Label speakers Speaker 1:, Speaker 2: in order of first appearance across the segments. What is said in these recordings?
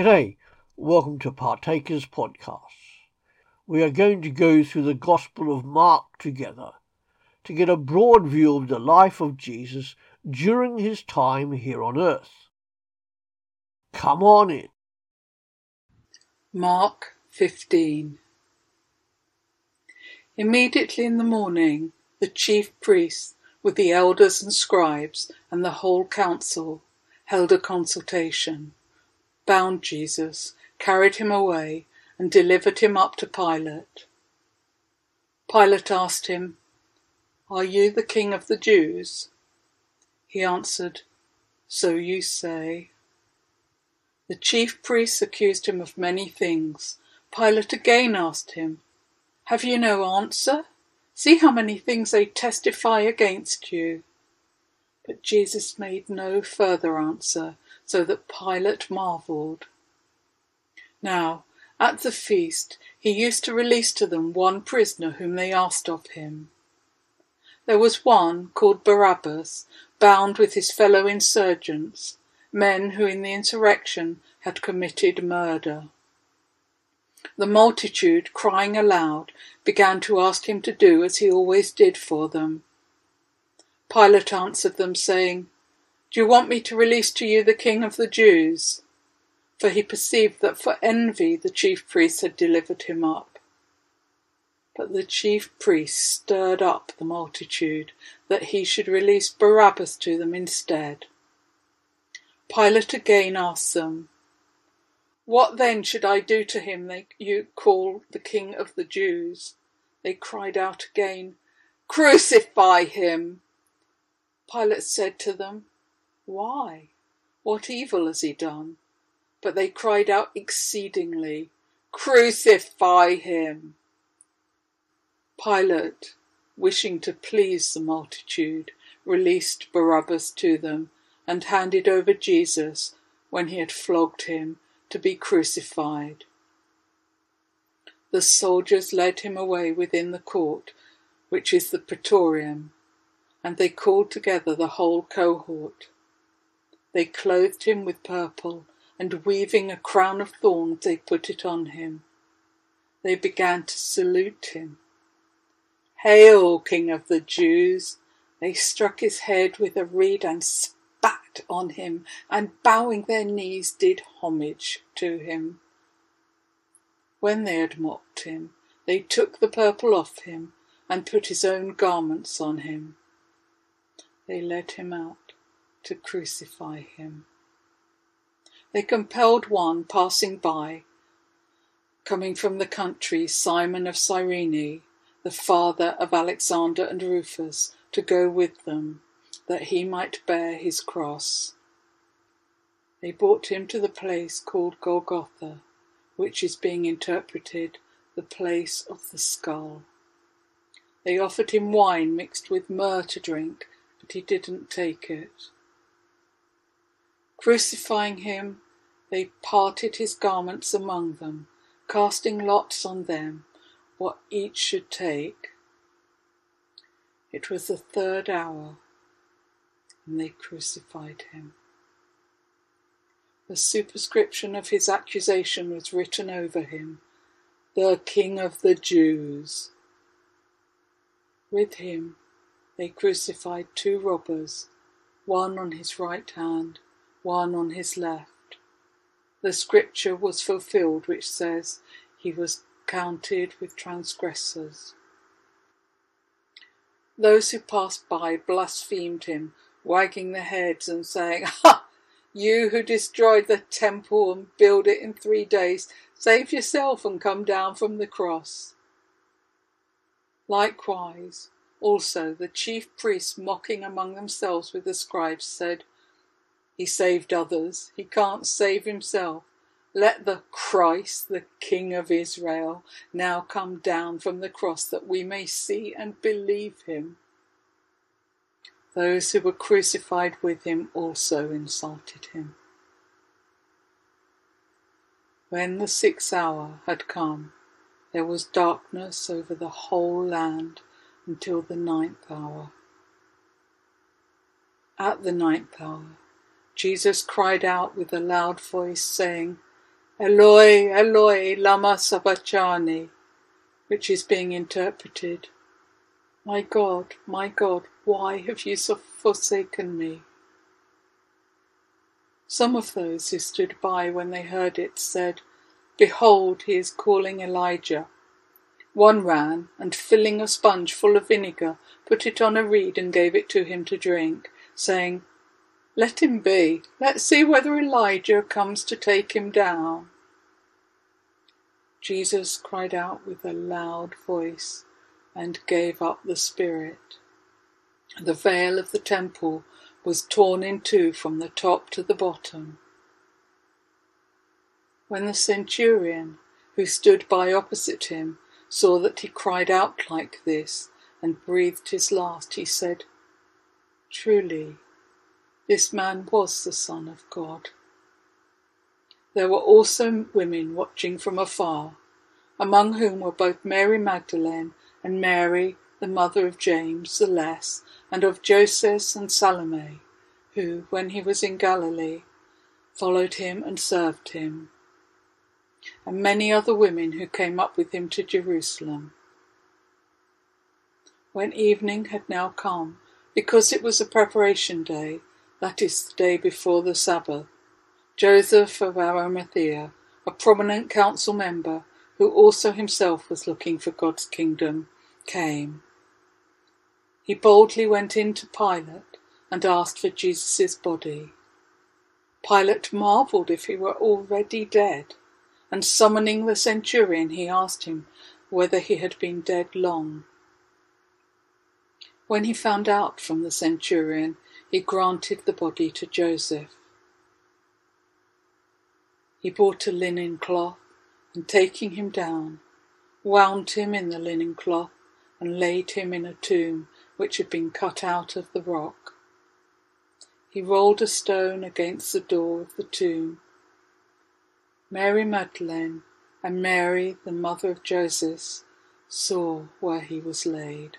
Speaker 1: G'day, welcome to Partakers Podcast. We are going to go through the Gospel of Mark together to get a broad view of the life of Jesus during his time here on earth. Come on in.
Speaker 2: Mark 15 Immediately in the morning, the chief priests, with the elders and scribes and the whole council, held a consultation bound Jesus, carried him away, and delivered him up to Pilate. Pilate asked him, Are you the king of the Jews? He answered, So you say. The chief priests accused him of many things. Pilate again asked him, Have you no answer? See how many things they testify against you. But Jesus made no further answer, so that Pilate marvelled. Now, at the feast, he used to release to them one prisoner whom they asked of him. There was one called Barabbas, bound with his fellow insurgents, men who in the insurrection had committed murder. The multitude, crying aloud, began to ask him to do as he always did for them, Pilate answered them, saying, Do you want me to release to you the King of the Jews? For he perceived that for envy the chief priests had delivered him up. But the chief priests stirred up the multitude, that he should release Barabbas to them instead. Pilate again asked them, What then should I do to him that you call the King of the Jews? They cried out again, Crucify him! Pilate said to them, Why? What evil has he done? But they cried out exceedingly, Crucify him! Pilate, wishing to please the multitude, released Barabbas to them and handed over Jesus when he had flogged him to be crucified. The soldiers led him away within the court, which is the Praetorium, and they called together the whole cohort. They clothed him with purple, and weaving a crown of thorns, they put it on him. They began to salute him. Hail, King of the Jews! They struck his head with a reed and spat on him, and bowing their knees, did homage to him. When they had mocked him, they took the purple off him and put his own garments on him they led him out to crucify him. They compelled one passing by, coming from the country, Simon of Cyrene, the father of Alexander and Rufus, to go with them, that he might bear his cross. They brought him to the place called Golgotha, which is being interpreted the place of the skull. They offered him wine mixed with myrrh to drink, he didn't take it. Crucifying him, they parted his garments among them, casting lots on them what each should take. It was the third hour, and they crucified him. The superscription of his accusation was written over him the King of the Jews. With him, they crucified two robbers, one on his right hand, one on his left. The scripture was fulfilled, which says, He was counted with transgressors. Those who passed by blasphemed him, wagging their heads and saying, Ha! You who destroyed the temple and build it in three days, save yourself and come down from the cross. Likewise, also, the chief priests mocking among themselves with the scribes said, He saved others, he can't save himself. Let the Christ, the King of Israel, now come down from the cross that we may see and believe him. Those who were crucified with him also insulted him. When the sixth hour had come, there was darkness over the whole land until the ninth hour. At the ninth hour, Jesus cried out with a loud voice, saying, Eloi, Eloi, lama sabachthani, which is being interpreted, My God, my God, why have you so forsaken me? Some of those who stood by when they heard it said, Behold, he is calling Elijah. One ran, and filling a sponge full of vinegar, put it on a reed and gave it to him to drink, saying, Let him be, let's see whether Elijah comes to take him down. Jesus cried out with a loud voice and gave up the spirit. The veil of the temple was torn in two from the top to the bottom. When the centurion, who stood by opposite him, saw that he cried out like this and breathed his last, he said, Truly, this man was the Son of God. There were also women watching from afar, among whom were both Mary Magdalene and Mary, the mother of James the Less, and of Joseph and Salome, who, when he was in Galilee, followed him and served him and many other women who came up with him to Jerusalem. When evening had now come, because it was a preparation day, that is, the day before the Sabbath, Joseph of Arimathea, a prominent council member who also himself was looking for God's kingdom, came. He boldly went in to Pilate and asked for Jesus' body. Pilate marvelled if he were already dead and summoning the centurion, he asked him whether he had been dead long. When he found out from the centurion, he granted the body to Joseph. He bought a linen cloth, and taking him down, wound him in the linen cloth, and laid him in a tomb which had been cut out of the rock. He rolled a stone against the door of the tomb Mary Magdalene and Mary, the mother of Joseph, saw where he was laid.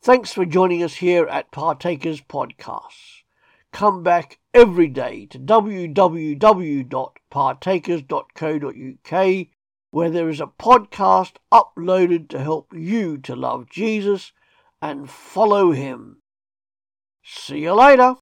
Speaker 1: Thanks for joining us here at Partakers Podcasts. Come back every day to www.partakers.co.uk where there is a podcast uploaded to help you to love Jesus and follow him. See you later.